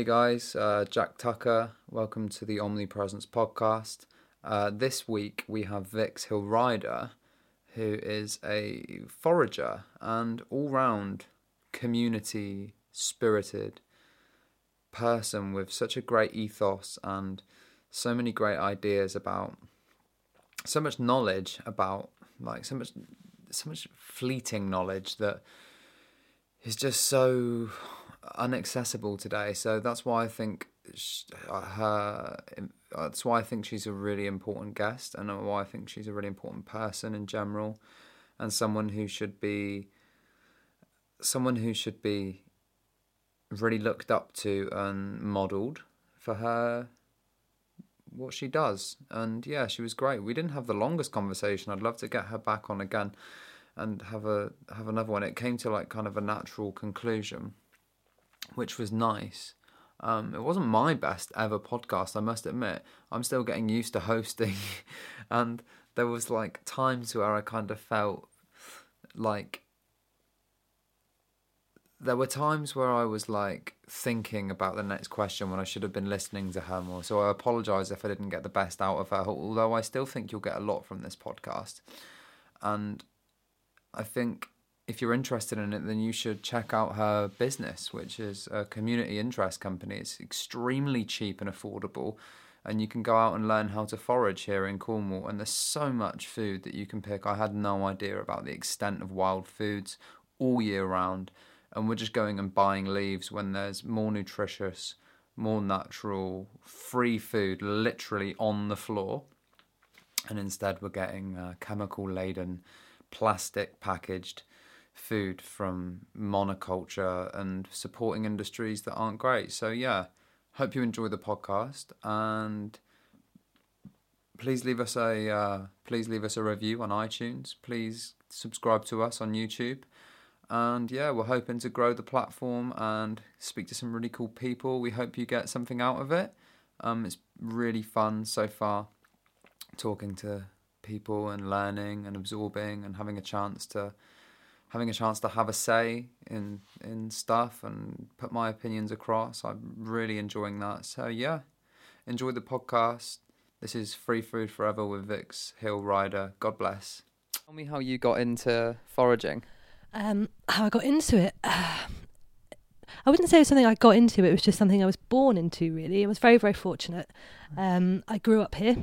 Hey guys, uh, Jack Tucker. Welcome to the Omnipresence podcast. Uh, this week we have Vix Hill Rider, who is a forager and all round community spirited person with such a great ethos and so many great ideas about so much knowledge about like so much so much fleeting knowledge that is just so unaccessible today. So that's why I think uh, her. Uh, that's why I think she's a really important guest, and uh, why I think she's a really important person in general, and someone who should be. Someone who should be really looked up to and modelled for her what she does. And yeah, she was great. We didn't have the longest conversation. I'd love to get her back on again and have a have another one. It came to like kind of a natural conclusion, which was nice. Um, it wasn't my best ever podcast, I must admit. I'm still getting used to hosting, and there was like times where I kind of felt like there were times where I was like thinking about the next question when I should have been listening to her more. So I apologize if I didn't get the best out of her, although I still think you'll get a lot from this podcast. And I think if you're interested in it, then you should check out her business, which is a community interest company. It's extremely cheap and affordable, and you can go out and learn how to forage here in Cornwall. And there's so much food that you can pick. I had no idea about the extent of wild foods all year round and we're just going and buying leaves when there's more nutritious, more natural, free food literally on the floor. And instead, we're getting uh, chemical laden, plastic packaged food from monoculture and supporting industries that aren't great. So, yeah, hope you enjoy the podcast and please leave us a uh, please leave us a review on iTunes. Please subscribe to us on YouTube. And yeah, we're hoping to grow the platform and speak to some really cool people. We hope you get something out of it. Um, it's really fun so far talking to people and learning and absorbing and having a chance to having a chance to have a say in in stuff and put my opinions across. I'm really enjoying that. So yeah, enjoy the podcast. This is Free Food Forever with Vix Hill Rider. God bless. Tell me how you got into foraging. Um, how I got into it. Uh, I wouldn't say it was something I got into. It was just something I was born into. Really, I was very, very fortunate. Um, I grew up here,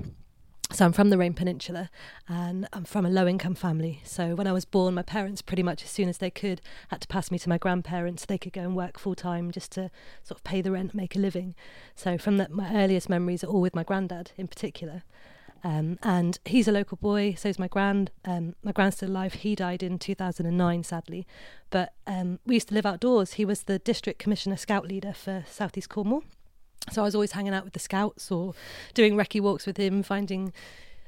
so I'm from the Rame Peninsula, and I'm from a low-income family. So when I was born, my parents pretty much as soon as they could had to pass me to my grandparents. They could go and work full time just to sort of pay the rent, make a living. So from that, my earliest memories are all with my granddad in particular. Um, and he's a local boy, so is my grand. Um, my grand's still alive. He died in 2009, sadly. But um, we used to live outdoors. He was the district commissioner scout leader for Southeast Cornwall. So I was always hanging out with the scouts or doing recce walks with him, finding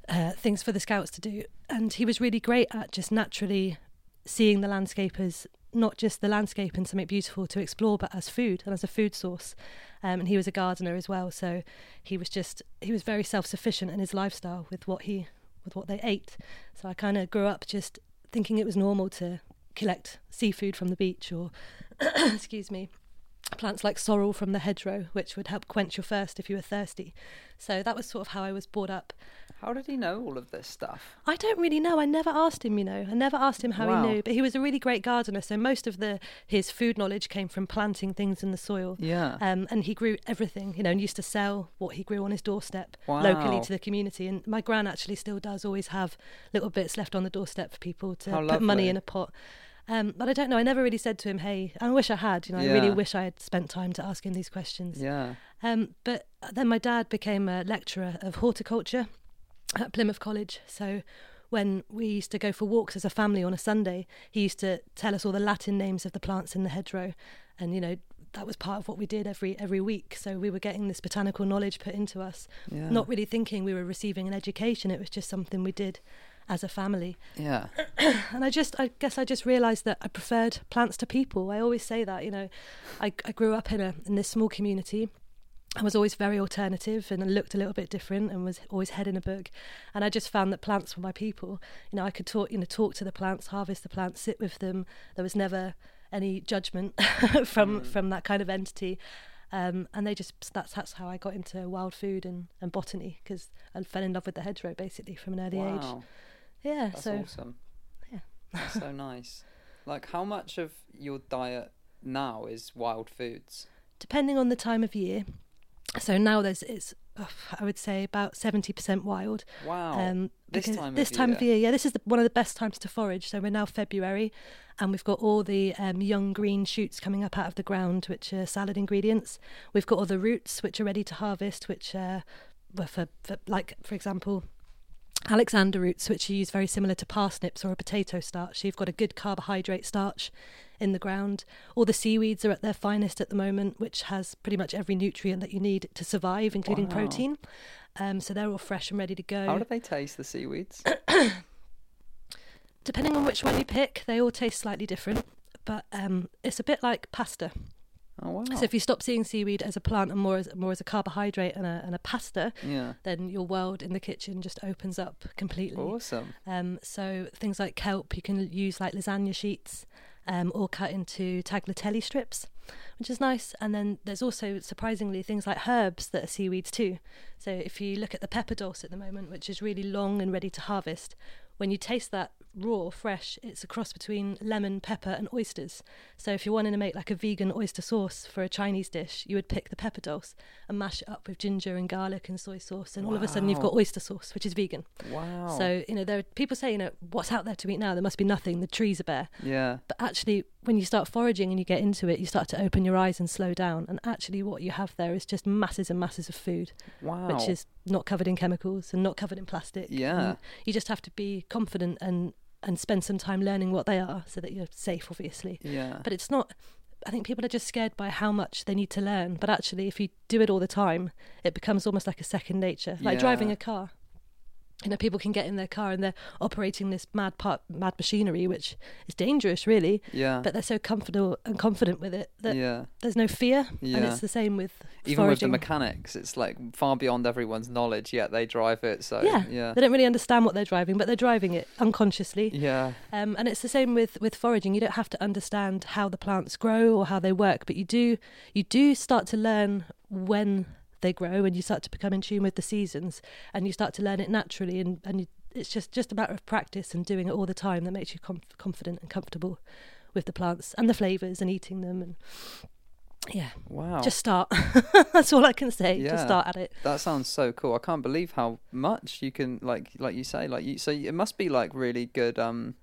uh, things for the scouts to do. And he was really great at just naturally seeing the landscape as not just the landscape and something beautiful to explore, but as food and as a food source. Um, and he was a gardener as well, so he was just he was very self sufficient in his lifestyle with what he with what they ate. So I kind of grew up just thinking it was normal to collect seafood from the beach or excuse me plants like sorrel from the hedgerow, which would help quench your thirst if you were thirsty. So that was sort of how I was brought up. How did he know all of this stuff? I don't really know. I never asked him, you know. I never asked him how Wow. he knew, but he was a really great gardener. So most of the his food knowledge came from planting things in the soil. Yeah. Um, and he grew everything, you know, and used to sell what he grew on his doorstep locally to the community. And my gran actually still does always have little bits left on the doorstep for people to How put money in a pot. Um, but I don't know. I never really said to him, "Hey," I wish I had. You know, I really wish I had spent time to ask him these questions. yeah. Um, but then my dad became a lecturer of horticulture at Plymouth College. So when we used to go for walks as a family on a Sunday, he used to tell us all the Latin names of the plants in the hedgerow, and you know that was part of what we did every every week. So we were getting this botanical knowledge put into us, Yeah. not really thinking we were receiving an education. It was just something we did as a family. Yeah. And I just, I guess, I just realised that I preferred plants to people. I always say that, you know, I, I grew up in a in this small community. I was always very alternative and looked a little bit different and was always head in a book. And I just found that plants were my people. You know, I could talk, you know, talk to the plants, harvest the plants, sit with them. There was never any judgment from from that kind of entity. Um, and they just that's that's how I got into wild food and, and botany because I fell in love with the hedgerow basically from an early age. Yeah, that's so awesome. yeah. that's so nice. Like, how much of your diet now is wild foods? depending on the time of year. So now there's it's I would say about seventy percent wild. Wow. Um, this time of this time of year. year, yeah, this is the, one of the best times to forage. So we're now February, and we've got all the um, young green shoots coming up out of the ground, which are salad ingredients. We've got all the roots, which are ready to harvest, which uh, were for, for like for example. Alexander roots, which are used very similar to parsnips or a potato starch. So you've got a good carbohydrate starch in the ground. All the seaweeds are at their finest at the moment, which has pretty much every nutrient that you need to survive, including Wow. protein. Um, so they're all fresh and ready to go. How do they taste the seaweeds? depending on which one you pick, they all taste slightly different. But um, it's a bit like pasta. Oh wow. So if you stop seeing seaweed as a plant and more as more as a carbohydrate and a, and a pasta, yeah. then your world in the kitchen just opens up completely. Awesome. Um, so things like kelp, you can use like lasagna sheets, um, or cut into tagliatelle strips, which is nice. And then there's also surprisingly things like herbs that are seaweeds too. So if you look at the pepper dulse at the moment, which is really long and ready to harvest, when you taste that raw, fresh, it's a cross between lemon, pepper, and oysters. So if you're wanting to make like a vegan oyster sauce for a Chinese dish, you would pick the pepper dulse and mash it up with ginger and garlic and soy sauce, and all of a sudden you've got oyster sauce, which is vegan. Wow. So you know, there are people say, you know, what's out there to eat now? There must be nothing. The trees are bare. yeah. But actually, when you start foraging and you get into it, you start to open your eyes and slow down. And actually, what you have there is just masses and masses of food, Wow. which is not covered in chemicals and not covered in plastic. Yeah. And you just have to be confident and and spend some time learning what they are, so that you're safe, obviously. yeah. But it's not. I think people are just scared by how much they need to learn. But actually, if you do it all the time, it becomes almost like a second nature, like driving a car. You know, people can get in their car and they're operating this mad part, mad machinery, which is dangerous, really. yeah. But they're so comfortable and confident with it that yeah. there's no fear. yeah. And it's the same with Even with the mechanics, it's like far beyond everyone's knowledge. Yet they drive it. So yeah, yeah. they don't really understand what they're driving, but they're driving it unconsciously. Yeah. Um, and it's the same with, with foraging. You don't have to understand how the plants grow or how they work, but you do you do start to learn when they grow and you start to become in tune with the seasons and you start to learn it naturally and, and you, it's just, just a matter of practice and doing it all the time that makes you com- confident and comfortable with the plants and the flavours and eating them and yeah Wow. just start that's all i can say Yeah. just start at it That sounds so cool. I can't believe how much you can like like you say like you so it must be like really good um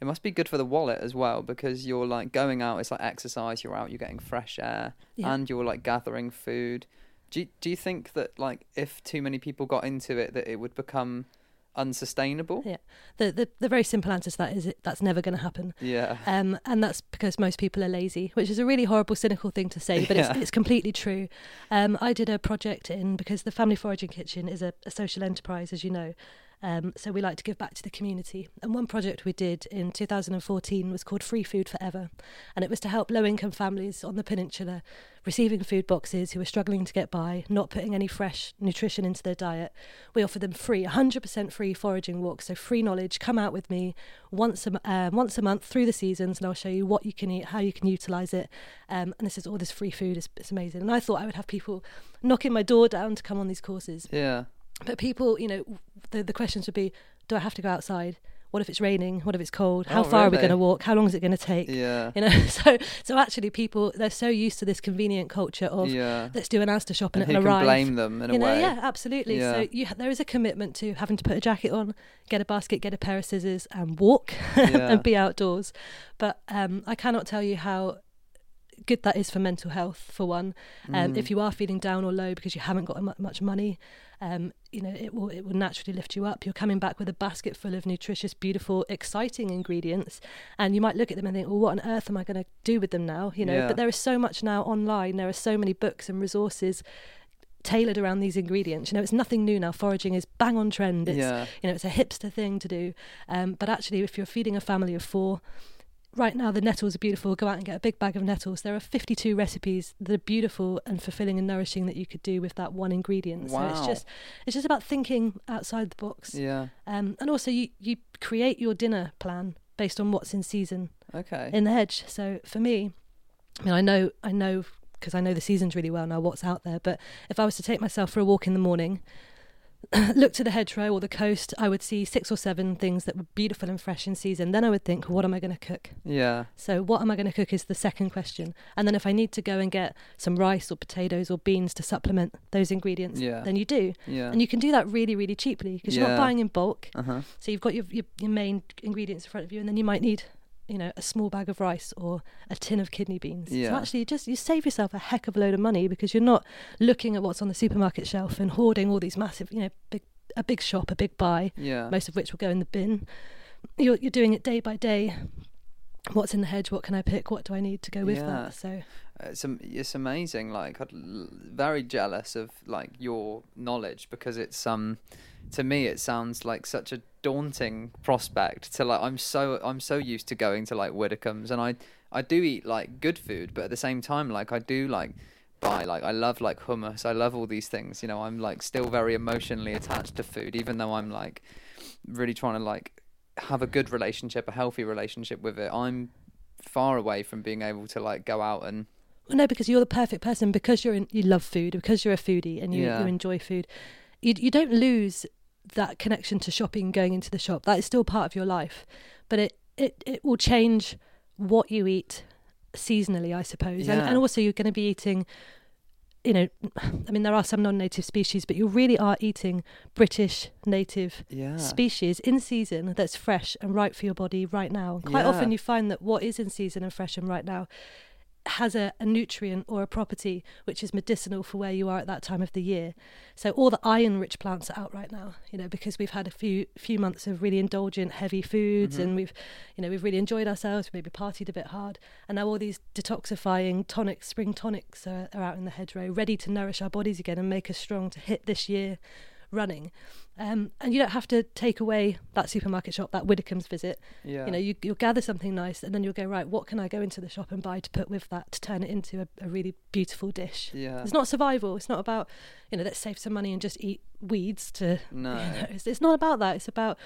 it must be good for the wallet as well because you're like going out it's like exercise you're out you're getting fresh air Yeah. and you're like gathering food. Do you, do you think that like if too many people got into it that it would become unsustainable? Yeah. the, the the very simple answer to that is it, that's never going to happen Yeah. Um, and that's because most people are lazy, which is a really horrible, cynical thing to say, but Yeah. it's, it's completely true. Um, I did a project in because the Family Foraging Kitchen is a, a social enterprise, as you know. Um, so we like to give back to the community. And one project we did in 2014 was called Free Food Forever, and it was to help low-income families on the peninsula receiving food boxes who were struggling to get by, not putting any fresh nutrition into their diet. We offer them free, 100% free foraging walks, so free knowledge. Come out with me once a, uh, once a month through the seasons, and I'll show you what you can eat, how you can utilize it. Um, and this is all this free food. It's, it's amazing. And I thought I would have people knocking my door down to come on these courses. Yeah. But people, you know, the, the questions would be do I have to go outside? What if it's raining? What if it's cold? How Oh, far are we going to walk? How long is it going to take? Yeah. You know, so so actually, people they're so used to this convenient culture of Yeah. let's do an Asda shop and, And it'll arrive. blame them in you a know, way? yeah, absolutely. Yeah. So you, there is a commitment to having to put a jacket on, get a basket, get a pair of scissors, and walk Yeah. and be outdoors. But um, I cannot tell you how good that is for mental health. For one, um, Mm. if you are feeling down or low because you haven't got much money, um, you know it will it will naturally lift you up. You're coming back with a basket full of nutritious, beautiful, exciting ingredients, and you might look at them and think, "Well, what on earth am I going to do with them now?" You know. Yeah. But there is so much now online. There are so many books and resources tailored around these ingredients. You know, it's nothing new now. Foraging is bang on trend. It's yeah. you know, it's a hipster thing to do. Um, but actually, if you're feeding a family of four, right now the nettles are beautiful. Go out and get a big bag of nettles. There are 52 recipes that are beautiful and fulfilling and nourishing that you could do with that one ingredient. So it's just, it's just about thinking outside the box. Yeah. Um, and also, you you create your dinner plan based on what's in season Okay. in the hedge. So for me, I mean, I know I know because I know the seasons really well now, what's out there. But if I was to take myself for a walk in the morning, look to the hedgerow or the coast, I would see six or seven things that were beautiful and fresh in season. Then I would think, what am I going to cook? Yeah. So, what am I going to cook is the second question. And then, if I need to go and get some rice or potatoes or beans to supplement those ingredients, Yeah. then you do. Yeah. And you can do that really, really cheaply because you're not buying in bulk. uh huh. So, you've got your, your, your main ingredients in front of you, and then you might need. You know, a small bag of rice or a tin of kidney beans. Yeah. So actually, you just you save yourself a heck of a load of money because you're not looking at what's on the supermarket shelf and hoarding all these massive, you know, big a big shop, a big buy, Yeah. most of which will go in the bin. You're you're doing it day by day. What's in the hedge? What can I pick? What do I need to go with Yeah. that? So it's it's amazing. Like, I'm very jealous of like your knowledge because it's um, to me it sounds like such a daunting prospect. To like, I'm so I'm so used to going to like Widdicombe's, and I I do eat like good food, but at the same time, like I do like buy like I love like hummus. I love all these things. You know, I'm like still very emotionally attached to food, even though I'm like really trying to like have a good relationship, a healthy relationship with it. I'm far away from being able to like go out and well, no, because you're the perfect person because you're in, you love food because you're a foodie and you, Yeah. you enjoy food. You you don't lose that connection to shopping, going into the shop. That is still part of your life, but it it it will change what you eat seasonally, I suppose. And, Yeah. and also, you're going to be eating. You know, I mean, there are some non-native species, but you really are eating British native yeah species in season that's fresh and right for your body right now. And quite often you find that what is in season and fresh and right now has a, a nutrient or a property which is medicinal for where you are at that time of the year. So all the iron rich plants are out right now, you know, because we've had a few few months of really indulgent heavy foods Mhm. and we've you know, we've really enjoyed ourselves, maybe partied a bit hard. And now all these detoxifying tonics, spring tonics are, are out in the hedgerow, ready to nourish our bodies again and make us strong to hit this year running. Um, and you don't have to take away that supermarket shop, that Widdicombe's visit. yeah You know, you, you'll gather something nice and then you'll go, right, what can I go into the shop and buy to put with that to turn it into a, a really beautiful dish? yeah It's not survival. It's not about, you know, let's save some money and just eat weeds to. no You know, it's, it's not about that. It's about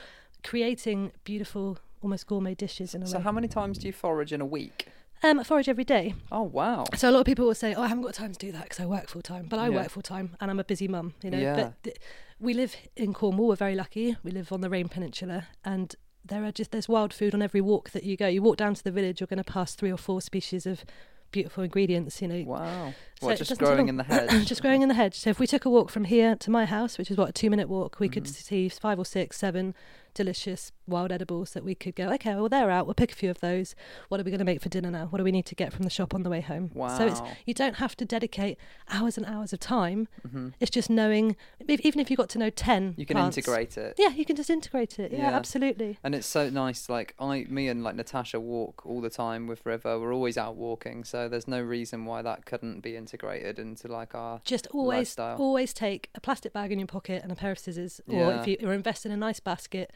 creating beautiful, almost gourmet dishes in a so way. how many times do you forage in a week Um, I forage every day. oh wow So a lot of people will say, "Oh, I haven't got time to do that because I work full time." But I Yeah. work full time and I'm a busy mum. You know, Yeah. but th- we live in Cornwall. We're very lucky. We live on the Rame Peninsula, and there are just there's wild food on every walk that you go. You walk down to the village, you're going to pass three or four species of beautiful ingredients. You know, wow So just growing in the hedge just growing in the hedge. So if we took a walk from here to my house, which is what a two minute walk, we could Mhm. see five or six, seven delicious wild edibles that we could go. Okay, well they're out. We'll pick a few of those. What are we going to make for dinner now? What do we need to get from the shop on the way home? wow So it's you don't have to dedicate hours and hours of time. hmm It's just knowing, if, even if you got to know 10 you can plants, integrate it Yeah, you can just integrate it. Yeah, Yeah. absolutely. and it's so nice like i me and like natasha walk all the time with river we're always out walking so there's no reason why that couldn't be integrated into like our Just always, Lifestyle. always take a plastic bag in your pocket and a pair of scissors, or Yeah. if you, or invest in a nice basket,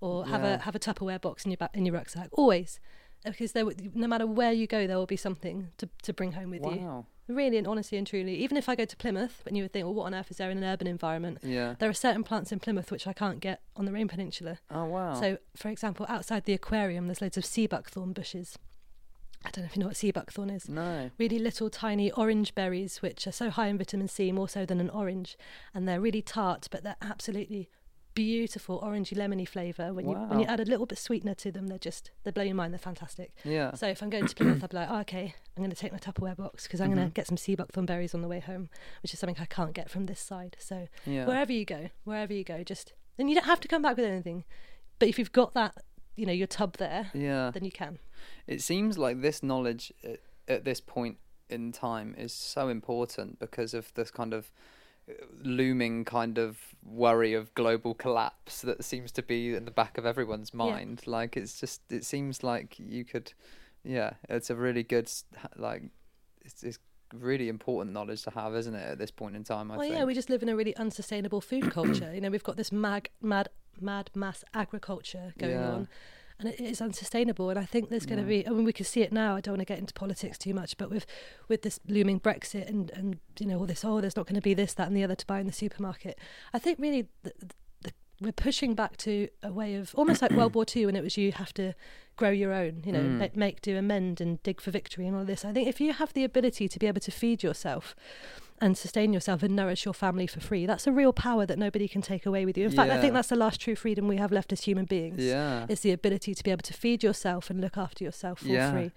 or have Yeah. a have a Tupperware box in your ba- in your rucksack. Always, because there, no matter where you go, there will be something to to bring home with you. Really, and honestly and truly, even if I go to Plymouth, and you would think, well, what on earth is there in an urban environment? yeah There are certain plants in Plymouth which I can't get on the Rame Peninsula. oh wow So, for example, outside the aquarium, there's loads of sea buckthorn bushes. I don't know if you know what sea buckthorn is. no Really little tiny orange berries, which are so high in vitamin C, more so than an orange, and they're really tart, but they're absolutely beautiful orangey lemony flavour. When you when you add a little bit sweetener to them, they're just they blow your mind. They're fantastic. yeah So if I'm going to Plymouth, I'll be like, oh, okay, I'm going to take my Tupperware box because I'm going Mhm. to get some sea buckthorn berries on the way home, which is something I can't get from this side. So yeah wherever you go, wherever you go, just and you don't have to come back with anything, but if you've got that, you know, your tub there, yeah then you can. It seems like this knowledge at, at this point in time is so important because of this kind of uh, looming kind of worry of global collapse that seems to be in the back of everyone's Yeah. mind. Like it's just it seems like you could yeah, it's a really good like it's, it's really important knowledge to have, isn't it, at this point in time, I well, think. yeah, we just live in a really unsustainable food culture. you know, we've got this mag, mad, mad mass agriculture going Yeah. on, and it is unsustainable. And I think there's going to Yeah. be. I mean, we can see it now. I don't want to get into politics too much, but with with this looming Brexit and and you know all this, oh, there's not going to be this, that, and the other to buy in the supermarket. I think really. The, the, we're pushing back to a way of almost like World War Two when it was you have to grow your own. You know, Mm. make, make, do, amend, and dig for victory, and all this. I think if you have the ability to be able to feed yourself and sustain yourself and nourish your family for free, that's a real power that nobody can take away with you. In fact, I think that's the last true freedom we have left as human beings. Yeah. It's the ability to be able to feed yourself and look after yourself for Yeah. free.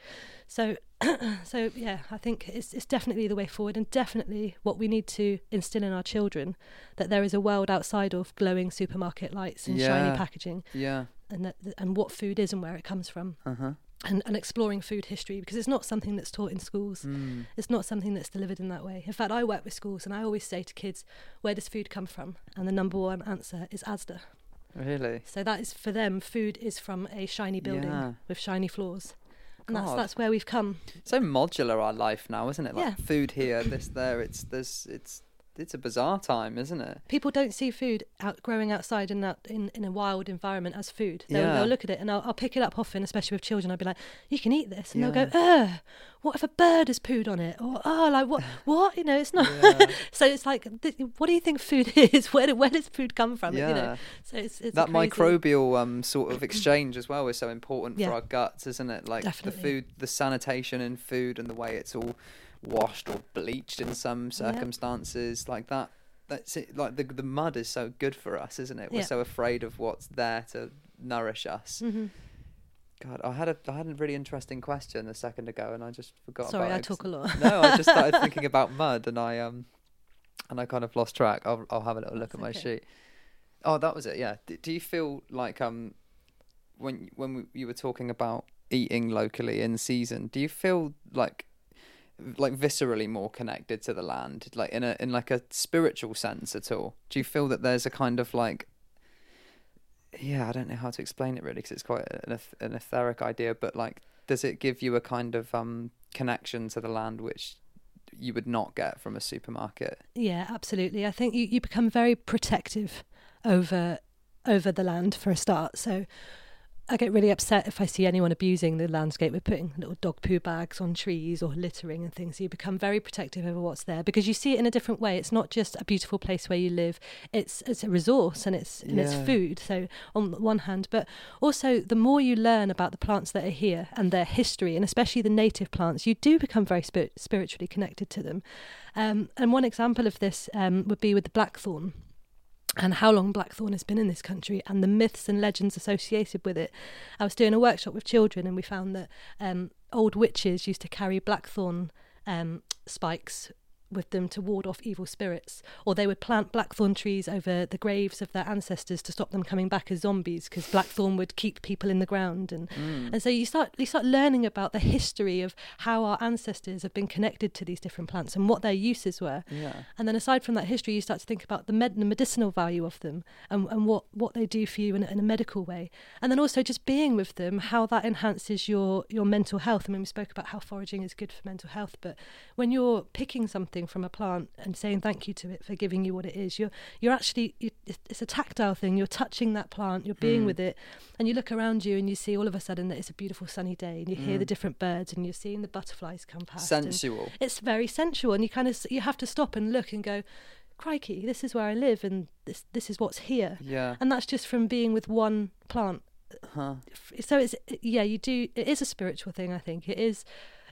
So, so yeah, I think it's it's definitely the way forward, and definitely what we need to instill in our children that there is a world outside of glowing supermarket lights and shiny packaging, Yeah. And that and what food is and where it comes from, Uh huh. and and exploring food history because it's not something that's taught in schools. Mm. It's not something that's delivered in that way. In fact, I work with schools, and I always say to kids, "Where does food come from?" And the number one answer is ASDA. Really. So that is for them. Food is from a shiny building Yeah. with shiny floors, and that's God. that's where we've come. So modular our life now, isn't it? Like Yeah. food here, this there. It's there's it's it's a bizarre time, isn't it? People don't see food out growing outside in that in, in a wild environment as food. They'll, Yeah. they'll look at it, and I'll, I'll pick it up often, especially with children. I'll be like, "You can eat this," and they'll go, "Ugh, what if a bird has pooed on it?" Or "Oh, like what? What? You know, it's not." Yeah. so it's like, th- what do you think food is? Where do, where does food come from? You know, Yeah. so it's, it's that crazy. microbial um sort of exchange as well is so important Yeah. for our guts, isn't it? Like Definitely. the food, the sanitation in food, and the way it's all washed or bleached in some Yeah. circumstances, like that. That's it. Like the the mud is so good for us, isn't it? We're Yeah. so afraid of what's there to nourish us. Mhm. God, I had a I had a really interesting question a second ago, and I just forgot. Sorry, about I it talk a lot. no, I just started thinking about mud, and I um, and I kind of lost track. I'll I'll have a little look That's at my okay. sheet. Oh, that was it. Yeah. D- do you feel like um, when when we, you were talking about eating locally in season, do you feel like like viscerally more connected to the land, like in a in like a spiritual sense at all? Do you feel that there's a kind of like yeah, I don't know how to explain it really because it's quite an, an etheric idea, but like, does it give you a kind of um connection to the land which you would not get from a supermarket? Yeah, absolutely. I think you, you become very protective over over the land for a start. So I get really upset if I see anyone abusing the landscape with putting little dog poo bags on trees or littering and things. You become very protective over what's there because you see it in a different way. It's not just a beautiful place where you live. It's it's a resource and it's and it's food. So on the one hand, but also the more you learn about the plants that are here and their history, and especially the native plants, you do become very spir- spiritually connected to them. Um, and one example of this um, would be with the blackthorn and how long blackthorn has been in this country and the myths and legends associated with it. I was doing a workshop with children and we found that um, old witches used to carry blackthorn um, spikes with them to ward off evil spirits, or they would plant blackthorn trees over the graves of their ancestors to stop them coming back as zombies because blackthorn would keep people in the ground and Mm. and so you start you start learning about the history of how our ancestors have been connected to these different plants and what their uses were. Yeah. And then aside from that history, you start to think about the, med- the medicinal value of them and, and what, what they do for you in, a- in a medical way. And then also just being with them, how that enhances your, your mental health. I mean, we spoke about how foraging is good for mental health, but when you're picking something from a plant and saying thank you to it for giving you what it is, you're, you're actually, you, it's- a tactile thing. You're touching that plant, you're being Mm. with it, and you look around you and you see all of a sudden that it's a beautiful sunny day and you hear Mm. the different birds and you're seeing the butterflies come past. Sensual. it's very sensual and you kind of you have to stop and look and go crikey this is where i live and this this is what's here Yeah. and that's just from being with one plant Huh. So it's yeah you do it is a spiritual thing i think it is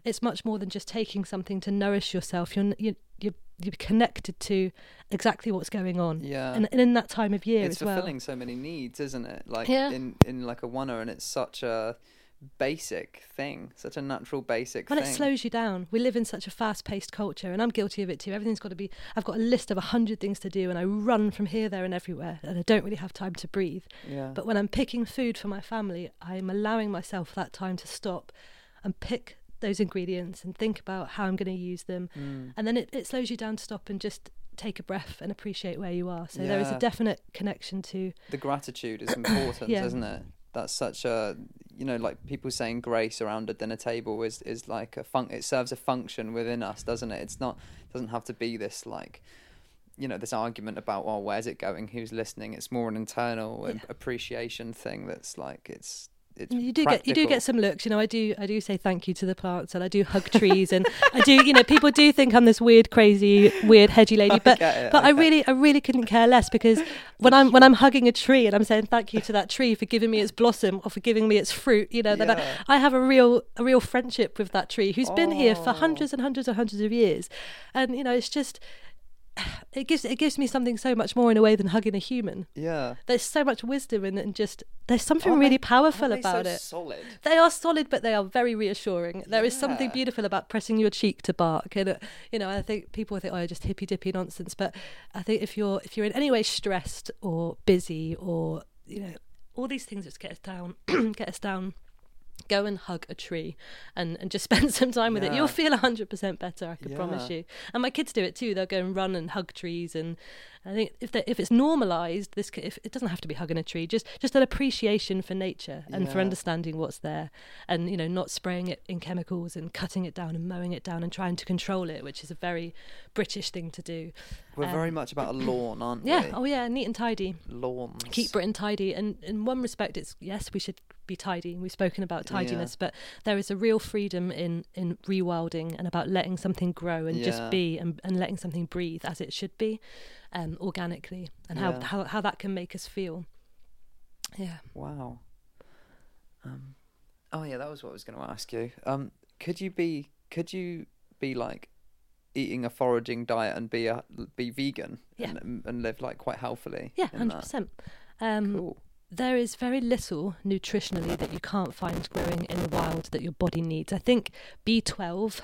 it's much more than just taking something to nourish yourself you're you you're, you're connected to exactly what's going on Yeah. and, and in that time of year it's as well fulfilling so many needs, isn't it? Like Yeah. in in like a oneer, and it's such a basic thing, such a natural basic Well, thing. it slows you down. We live in such a fast-paced culture, and I'm guilty of it too. Everything's got to be. I've got a list of a hundred things to do, and I run from here, there, and everywhere, and I don't really have time to breathe. Yeah. But when I'm picking food for my family, I'm allowing myself that time to stop and pick those ingredients and think about how I'm going to use them, Mm. and then it, it slows you down to stop and just take a breath and appreciate where you are. So there is a definite connection to the gratitude is important, Yeah. isn't it? That's such a you know like people saying grace around a dinner table is is like a fun. It serves a function within us, doesn't it? It's not it doesn't have to be this like you know this argument about oh where's it going, who's listening. It's more an internal Yeah. appreciation thing. That's like it's you do get you do get some looks you know i do i do say thank you to the plants and i do hug trees and i do you know people do think i'm this weird crazy weird hedgy lady but it, but I i really i really couldn't care less because when i'm when i'm hugging a tree and i'm saying thank you to that tree for giving me its blossom or for giving me its fruit you know then Yeah. I, I have a real a real friendship with that tree who's been here for Oh. hundreds and hundreds and hundreds of years and you know it's just it gives it gives me something so much more in a way than hugging a human yeah. there's so much wisdom in it and just there's something Aren't really they- powerful about so it Solid. they are solid, but they are very reassuring. There is something beautiful about pressing your cheek to bark, and uh, you know, I think people think, "Oh, just hippy dippy nonsense." But I think if you're if you're in any way stressed or busy or you know, all these things just get us down, get us down. Go and hug a tree, and, and just spend some time with it. You'll feel hundred percent better. I can promise you. And my kids do it too. They'll go and run and hug trees, and I think if they, if it's normalised, this if it doesn't have to be hugging a tree, just just an appreciation for nature and for understanding what's there, and you know not spraying it in chemicals and cutting it down and mowing it down and trying to control it, which is a very British thing to do. We're very Um, much about a lawn, aren't Yeah. we? Yeah. Oh yeah. Neat and tidy. Lawns. Keep Britain tidy. And in one respect, it's yes, we should be tidy. We've spoken about Yeah. tidiness, but there is a real freedom in in rewilding and about letting something grow and Yeah. just be and, and letting something breathe as it should be, um, organically, and how, Yeah. how how that can make us feel. Yeah. Wow. Um, oh yeah, that was what I was going to ask you. Um, could you be could you be like eating a foraging diet and be a be vegan Yeah. and, and live like quite healthily? Yeah, hundred percent. Um, Cool. there is very little nutritionally that you can't find growing in the wild that your body needs. I think B twelve.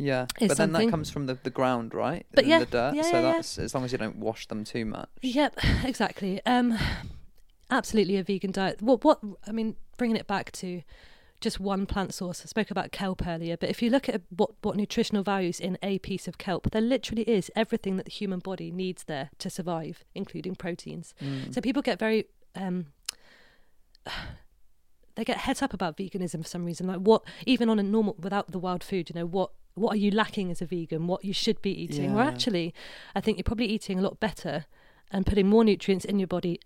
Yeah, but then that comes from the, the ground, right? But yeah, the dirt. yeah, so yeah, yeah. that's as long as you don't wash them too much. Yep, exactly. Um, absolutely a vegan diet. What what I mean, bringing it back to just one plant source. I spoke about kelp earlier, but if you look at what what nutritional values in a piece of kelp, there literally is everything that the human body needs there to survive, including proteins. Mm. So people get very um they get het up about veganism for some reason. Like what even on a normal without the wild food, you know, what what are you lacking as a vegan? What you should be eating? Well Yeah. actually I think you're probably eating a lot better and putting more nutrients in your body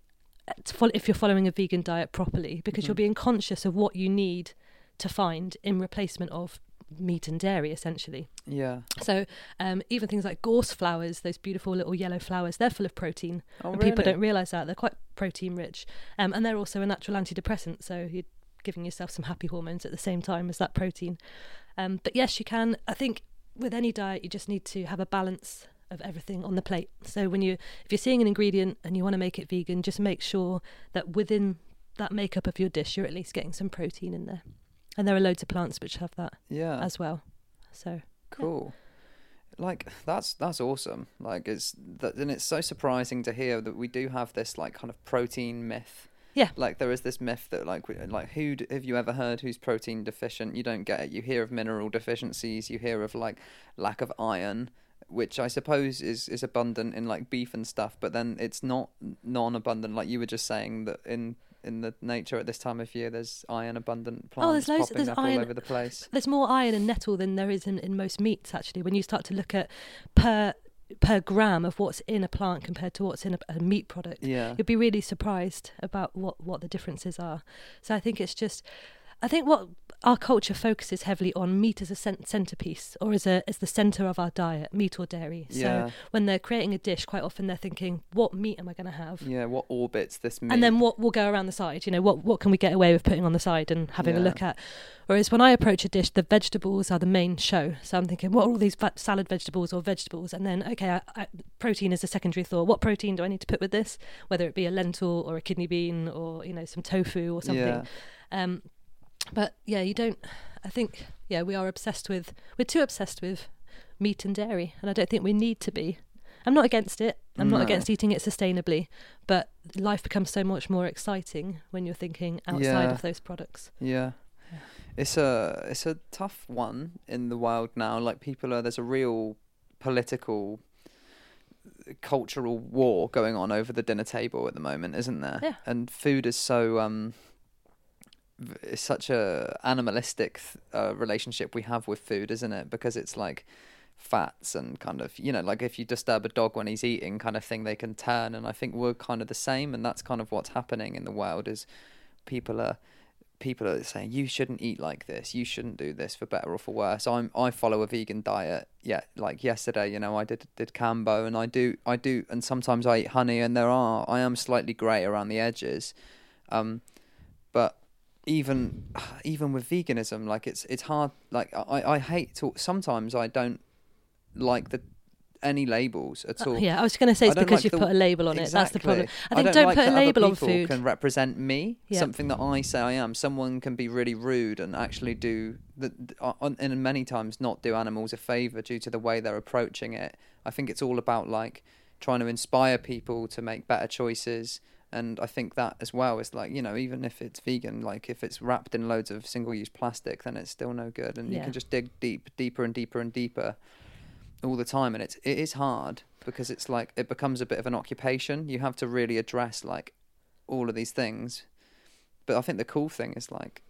uh, to fol- if you're following a vegan diet properly because you're Mhm. being conscious of what you need to find in replacement of meat and dairy essentially. yeah. So um, even things like gorse flowers, those beautiful little yellow flowers, they're full of protein Oh, and really? people don't realise that they're quite protein rich, um, and they're also a natural antidepressant. So you're giving yourself some happy hormones at the same time as that protein. Um, but yes, you can. I think with any diet, you just need to have a balance of everything on the plate. So when you, if you're seeing an ingredient and you want to make it vegan, just make sure that within that makeup of your dish, you're at least getting some protein in there. And there are loads of plants which have that Yeah. as well. So Cool. Like that's that's awesome. Like it's that, and it's so surprising to hear that we do have this like kind of protein myth. Yeah. Like there is this myth that like like who d- have you ever heard who's protein deficient? You don't get it. You hear of mineral deficiencies. You hear of like lack of iron, which I suppose is is abundant in like beef and stuff. But then it's not non-abundant. Like you were just saying that in in the nature at this time of year, there's iron abundant oh, plants Oh, there's loads- popping there's up iron- all over the place. there's more iron and nettle than there is in, in most meats actually when you start to look at per per gram of what's in a plant compared to what's in a, a meat product Yeah. You'd be really surprised about what what the differences are so i think it's just i think what our culture focuses heavily on meat as a cent- centerpiece or as a as the center of our diet meat or dairy so Yeah. when they're creating a dish quite often they're thinking what meat am i going to have Yeah. What orbits this meat? and then what will go around the side you know what what can we get away with putting on the side and having a look at whereas when i approach a dish the vegetables are the main show so i'm thinking what are all these va- salad vegetables or vegetables and then okay I, I, protein is a secondary thought what protein do i need to put with this whether it be a lentil or a kidney bean or you know some tofu or something Yeah. um but yeah you don't i think yeah we are obsessed with we're too obsessed with meat and dairy and i don't think we need to be i'm not against it i'm not against eating it sustainably but life becomes so much more exciting when you're thinking outside Yeah. of those products Yeah. It's a it's a tough one in the wild now. Like people are there's a real political cultural war going on over the dinner table at the moment, isn't there? Yeah. And food is so um it's such a animalistic uh, relationship we have with food, isn't it? Because it's like fats and kind of you know like if you disturb a dog when he's eating kind of thing they can turn and i think we're kind of the same and that's kind of what's happening in the world is people are people are saying you shouldn't eat like this, you shouldn't do this for better or for worse. I'm I follow a vegan diet. Yeah, like yesterday, you know, I did did cambo and I do I do and sometimes I eat honey and there are I am slightly grey around the edges. Um but even even with veganism like it's it's hard like I I hate to sometimes I don't like the any labels at Uh, all. yeah, I was going to say it's because like you've the- put a label on it. That's the problem. I think don't don't, like put a that label on food. Can represent me, Yeah. something that I say I am. Someone can be really rude and actually do the, on, and many times not do animals a favor due to the way they're approaching it. I think it's all about like trying to inspire people to make better choices. And I think that as well is like you know even if it's vegan, like if it's wrapped in loads of single-use plastic, then it's still no good. And you can just dig deep, deeper and deeper and deeper all the time. And it's it is hard because it's like it becomes a bit of an occupation. You have to really address like all of these things. But i think the cool thing is like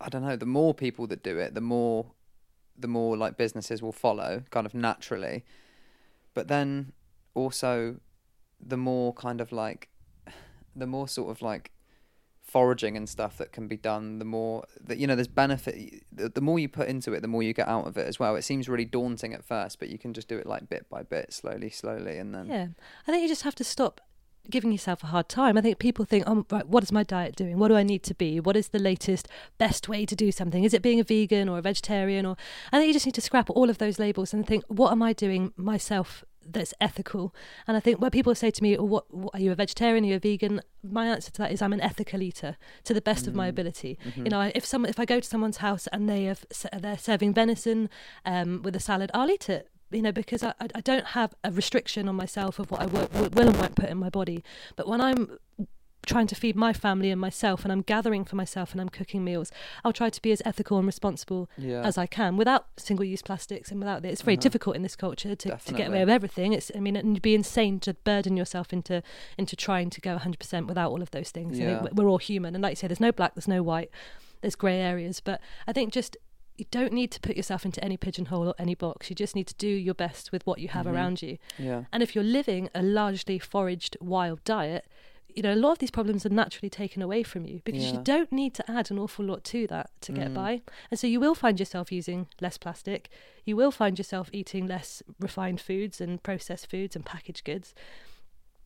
i don't know the more people that do it the more the more like businesses will follow kind of naturally. But then also the more kind of like the more sort of like foraging and stuff that can be done the more that you know there's benefit the, the more you put into it the more you get out of it as well it seems really daunting at first but you can just do it like bit by bit slowly slowly and then Yeah, I think you just have to stop giving yourself a hard time. I think people think, oh, right, what is my diet doing? What do I need to be? What is the latest, best way to do something? Is it being a vegan or a vegetarian? Or I think you just need to scrap all of those labels and think, what am I doing myself that's ethical? And I think when people say to me, oh, what, what are you a vegetarian? Are you a vegan? My answer to that is I'm an ethical eater to the best of my Mm. ability. Mhm. You know, if some if I go to someone's house and they have they're serving venison um, with a salad, I'll eat it. You know, because I, I I don't have a restriction on myself of what I will, will and won't put in my body. But when I'm trying to feed my family and myself, and I'm gathering for myself and I'm cooking meals, I'll try to be as ethical and responsible yeah as I can without single-use plastics and without it. It's very Uh-huh. difficult in this culture to, to get away with everything. It's I mean, and you'd be insane to burden yourself into into trying to go 100% without all of those things. I think Yeah. we're all human, and like you say, there's no black, there's no white, there's grey areas. But I think just you don't need to put yourself into any pigeonhole or any box. You just need to do your best with what you have Mhm. around you. yeah And if you're living a largely foraged wild diet, you know, a lot of these problems are naturally taken away from you because you don't need to add an awful lot to that to get Mm. by. And so you will find yourself using less plastic. You will find yourself eating less refined foods and processed foods and packaged goods.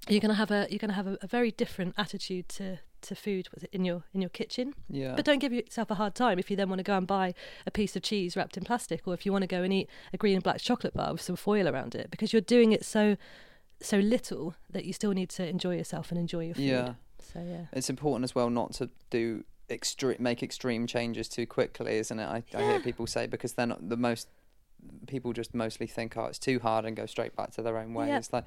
You're gonna have a you're gonna have a, a very different attitude to, to food in your in your kitchen. yeah But don't give yourself a hard time if you then want to go and buy a piece of cheese wrapped in plastic, or if you want to go and eat a green and black chocolate bar with some foil around it, because you're doing it so so little that you still need to enjoy yourself and enjoy your food. yeah So yeah. it's important as well not to do extreme make extreme changes too quickly isn't it i, I hear people say because they're not the most people just mostly think oh it's too hard and go straight back to their own way Yeah. it's like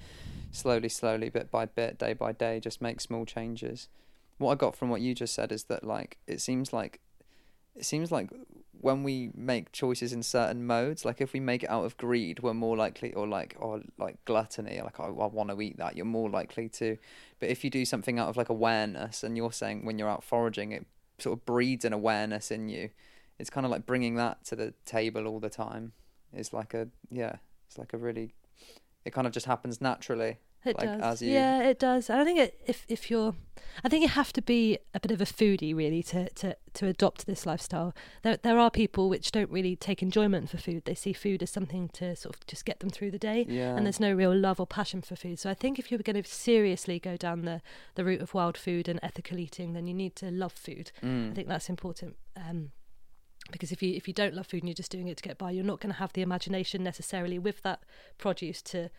slowly slowly bit by bit day by day just make small changes what i got from what you just said is that like it seems like it seems like when we make choices in certain modes like if we make it out of greed we're more likely or like or like gluttony like oh, i want to eat that you're more likely to. But if you do something out of like awareness and you're saying when you're out foraging it sort of breeds an awareness in you it's kind of like bringing that to the table all the time. It's like a yeah it's like a really it kind of just happens naturally It like, does. you- Yeah, it does. And I think it, if if you're, I think you have to be a bit of a foodie really to to to adopt this lifestyle. There there are people which don't really take enjoyment for food. They see food as something to sort of just get them through the day. yeah And there's no real love or passion for food. So I think if you're going to seriously go down the, the route of wild food and ethical eating, then you need to love food. Mm. I think that's important. Um, because if you if you don't love food and you're just doing it to get by, you're not going to have the imagination necessarily with that produce to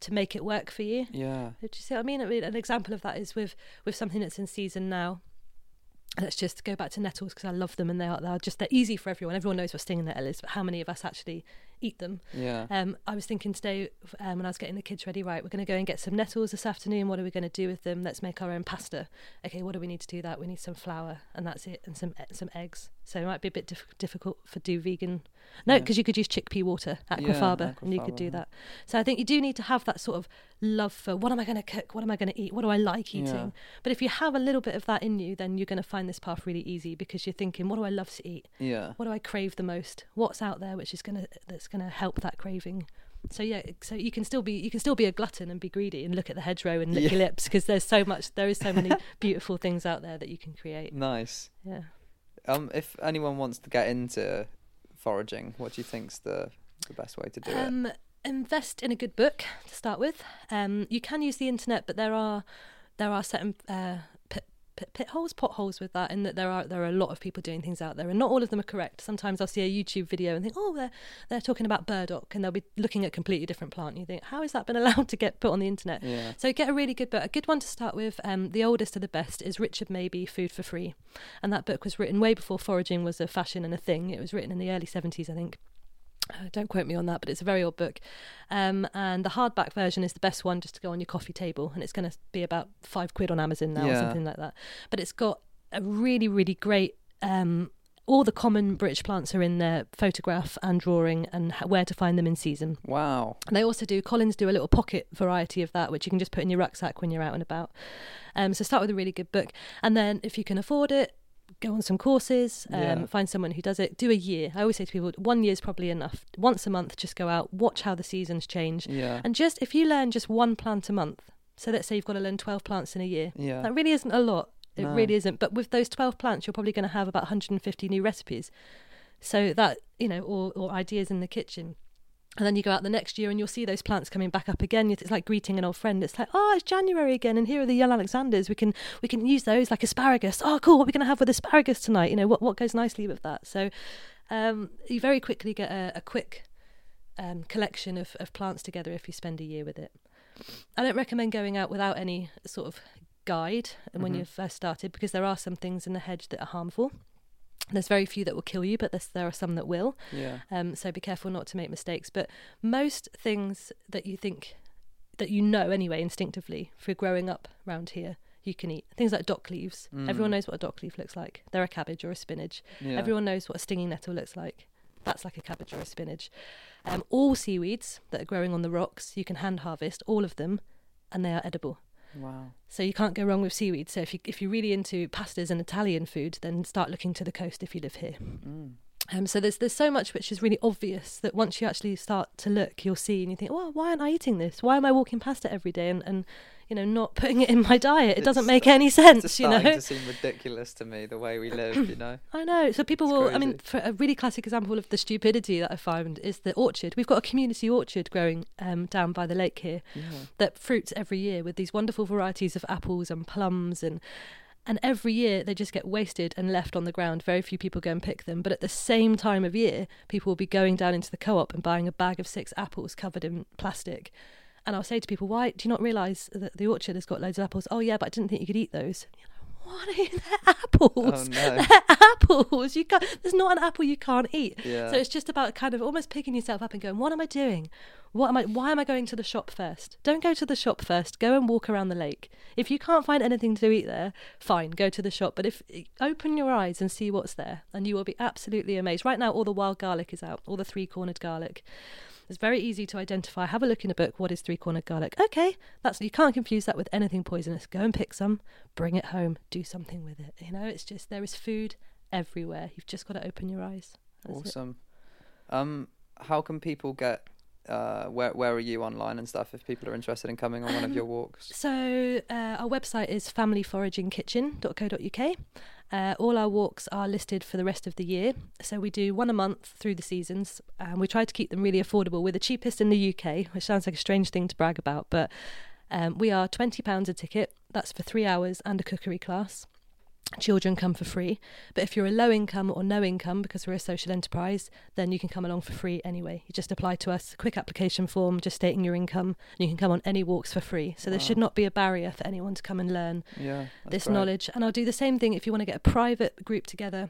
to make it work for you. yeah Do you see what I mean? I mean, an example of that is with with something that's in season now. Let's just go back to nettles because I love them and they are they are just they're easy for everyone. Everyone knows what stinging nettle is, but how many of us actually eat them? yeah Um, I was thinking today um, when I was getting the kids ready. Right, we're going to go and get some nettles this afternoon. What are we going to do with them? Let's make our own pasta. Okay, what do we need to do that? We need some flour and that's it, and some some eggs. So it might be a bit diff- difficult for do vegan. No, Yeah. because you could use chickpea water, Yeah, aquafaba, and you could do that. So I think you do need to have that sort of love for what am I going to cook? What am I going to eat? What do I like eating? Yeah. But if you have a little bit of that in you, then you're going to find this path really easy because you're thinking, what do I love to eat? yeah What do I crave the most? What's out there which is going to that's going going to help that craving. So yeah, so you can still be you can still be a glutton and be greedy and look at the hedgerow and lick Yeah. your lips because there's so much there is so many beautiful things out there that you can create. Nice. Yeah. Um, if anyone wants to get into foraging, what do you think's the the best way to do it? Um, invest in a good book to start with. Um, you can use the internet, but there are there are certain uh, pit, holes, potholes with that, in that there are there are a lot of people doing things out there, and not all of them are correct. Sometimes I'll see a YouTube video and think, oh, they're they're talking about burdock, and they'll be looking at a completely different plant. And you think, how has that been allowed to get put on the internet? Yeah. So get a really good book. A good one to start with, um, the oldest of the best, is Richard Mabey, Food for Free. And that book was written way before foraging was a fashion and a thing. It was written in the early 70s, I think. Uh, don't quote me on that, but it's a very old book. Um, and the hardback version is the best one just to go on your coffee table. And it's going to be about five quid on Amazon now or something like that. But it's got a really, really great. Um, all the common British plants are in there, photograph and drawing, and where to find them in season. Wow. And they also do Collins do a little pocket variety of that, which you can just put in your rucksack when you're out and about. Um, so start with a really good book, and then if you can afford it, go on some courses. Um, Yeah. Find someone who does it. Do a year. I always say to people, one year is probably enough. Once a month, just go out, watch how the seasons change, Yeah. and just if you learn just one plant a month. So let's say you've got to learn twelve plants in a year. Yeah. That really isn't a lot. It No. really isn't. But with those 12 plants, you're probably going to have about 150 new recipes. So that, you know, or, or ideas in the kitchen. And then you go out the next year and you'll see those plants coming back up again. It's like greeting an old friend. It's like, oh, it's January again, and here are the young Alexanders. We can we can use those like asparagus. Oh, cool. What are we going to have with asparagus tonight? You know, what what goes nicely with that? So, um, you very quickly get a, a quick um, collection of, of plants together if you spend a year with it. I don't recommend going out without any sort of guide and when Mhm. you've first started because there are some things in the hedge that are harmful. There's very few that will kill you, but there's, there are some that will. Yeah. Um, so be careful not to make mistakes. But most things that you think that you know anyway instinctively for growing up round here, you can eat. Things like dock leaves. Everyone Mm. knows what a dock leaf looks like. They're a cabbage or a spinach. Yeah. Everyone knows what a stinging nettle looks like. That's like a cabbage or a spinach. Um, all seaweeds that are growing on the rocks, you can hand harvest all of them, and they are edible. Wow. So you can't go wrong with seaweed. So if you if you're really into pastas and Italian food, then start looking to the coast if you live here. Mm. Um, so there's there's so much which is really obvious that once you actually start to look, you'll see and you think, well, why aren't I eating this? Why am I walking past it every day and, and you know not putting it in my diet? It doesn't It's- make any It's sense, just you starting know. to seem ridiculous to me the way we live. You know. I know. So people It's will. I mean, for a really classic example of the stupidity that I find is the orchard. We've got a community orchard growing um, down by the lake here Yeah. that fruits every year with these wonderful varieties of apples and plums and and every year they just get wasted and left on the ground. Very few people go and pick them. But at the same time of year, people will be going down into the co-op and buying a bag of six apples covered in plastic. And I'll say to people, "Why do you not realise that the orchard has got loads of apples?" Oh yeah, but I didn't think you could eat those. You know, what are you? They're apples. Oh no. They're apples. You can't. There's not an apple you can't eat. Yeah. So it's just about kind of almost picking yourself up and going, what am I doing? What am I why am I going to the shop first? Don't go to the shop first. Go and walk around the lake. If you can't find anything to eat there, fine, go to the shop. But if open your eyes and see what's there and you will be absolutely amazed. Right now all the wild garlic is out, all the three-cornered garlic. It's very easy to identify. Have a look in a book. What is three-cornered garlic? Okay, that's you can't confuse that with anything poisonous. Go and pick some, bring it home, do something with it. You know, it's just there is food everywhere. You've just got to open your eyes. That's it. Awesome. Um, how can people get? Uh, where where are you online and stuff? If people are interested in coming on one of your walks. So uh, our website is familyforagingkitchen.co.uk. Uh, all our walks are listed for the rest of the year. So we do one a month through the seasons, and we try to keep them really affordable. We're the cheapest in the UK, which sounds like a strange thing to brag about, but um, we are twenty pounds a ticket. That's for three hours and a cookery class. Children come for free, but if you're a low income or no income because we're a social enterprise, then you can come along for free anyway. You just apply to us, a quick application form, just stating your income, and you can come on any walks for free. So there Wow. should not be a barrier for anyone to come and learn Yeah. this knowledge. And I'll do the same thing if you want to get a private group together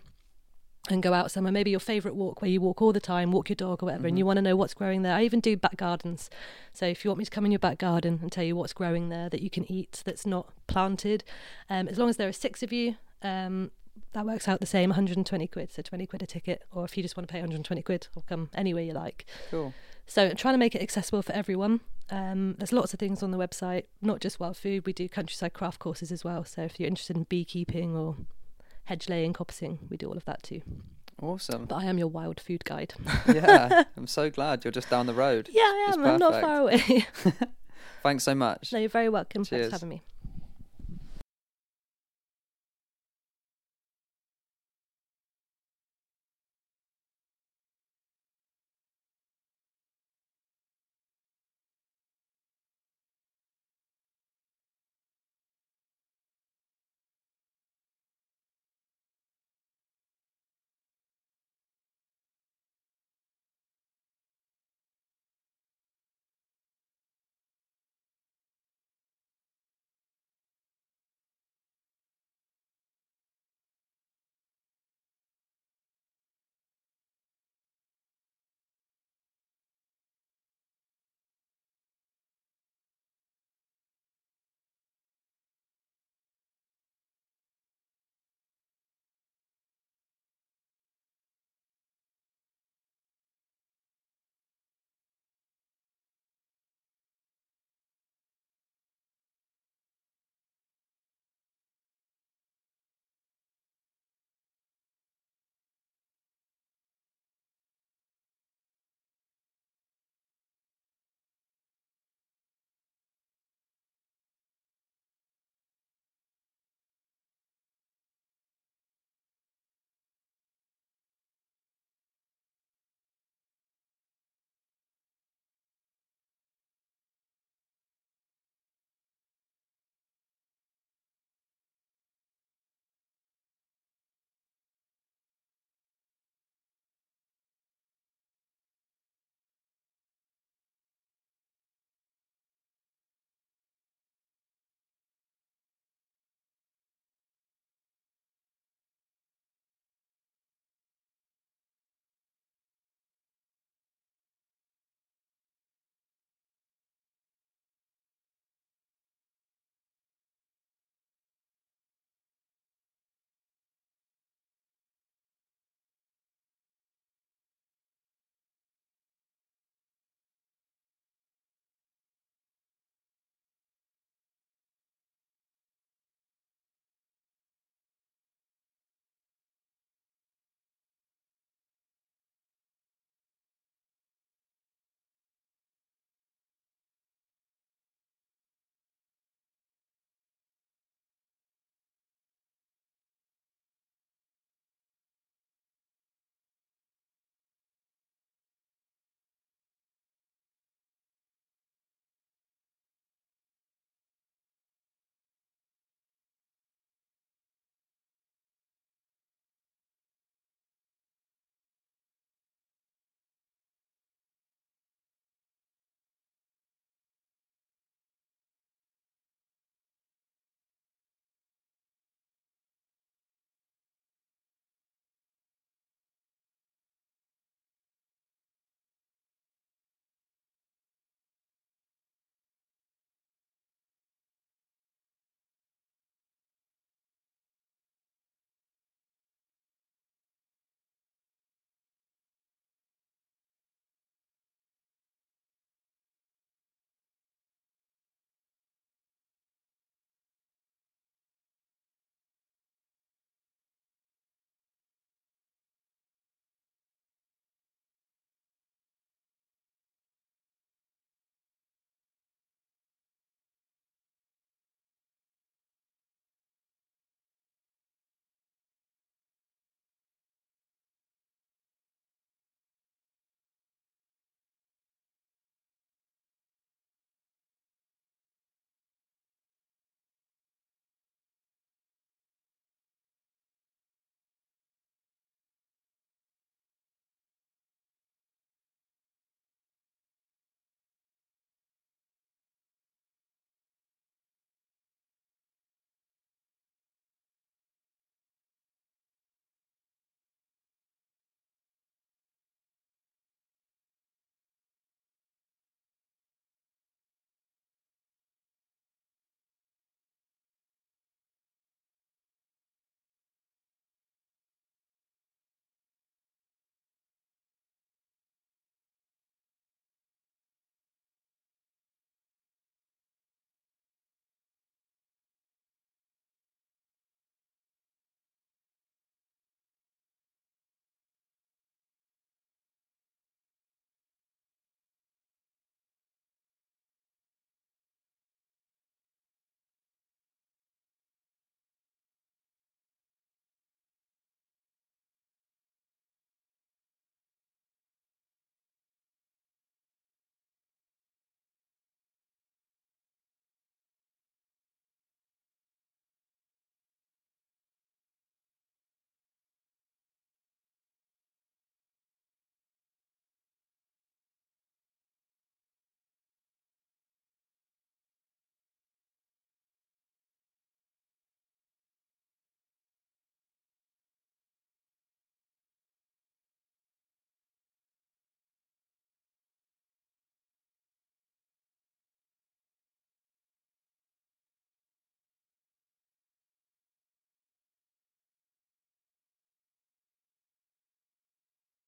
and go out somewhere, maybe your favourite walk where you walk all the time, walk your dog or whatever, and you Mhm. want to know what's growing there. I even do back gardens. So if you want me to come in your back garden and tell you what's growing there that you can eat that's not planted, um, as long as there are six of you, um, that works out the same 120 quid, so 20 quid a ticket. Or if you just want to pay 120 quid, i'll come anywhere you like. Cool. So I'm trying to make it accessible for everyone. Um, there's lots of things on the website, not just wild food. We do countryside craft courses as well. So if you're interested in beekeeping or hedge laying, coppicing, we do all of that too. Awesome. But I am your wild food guide. yeah, I'm so glad you're just down the road. yeah, i am I'm not far away. Thanks so much. no, you're very welcome. Thanks Cheers. for having me.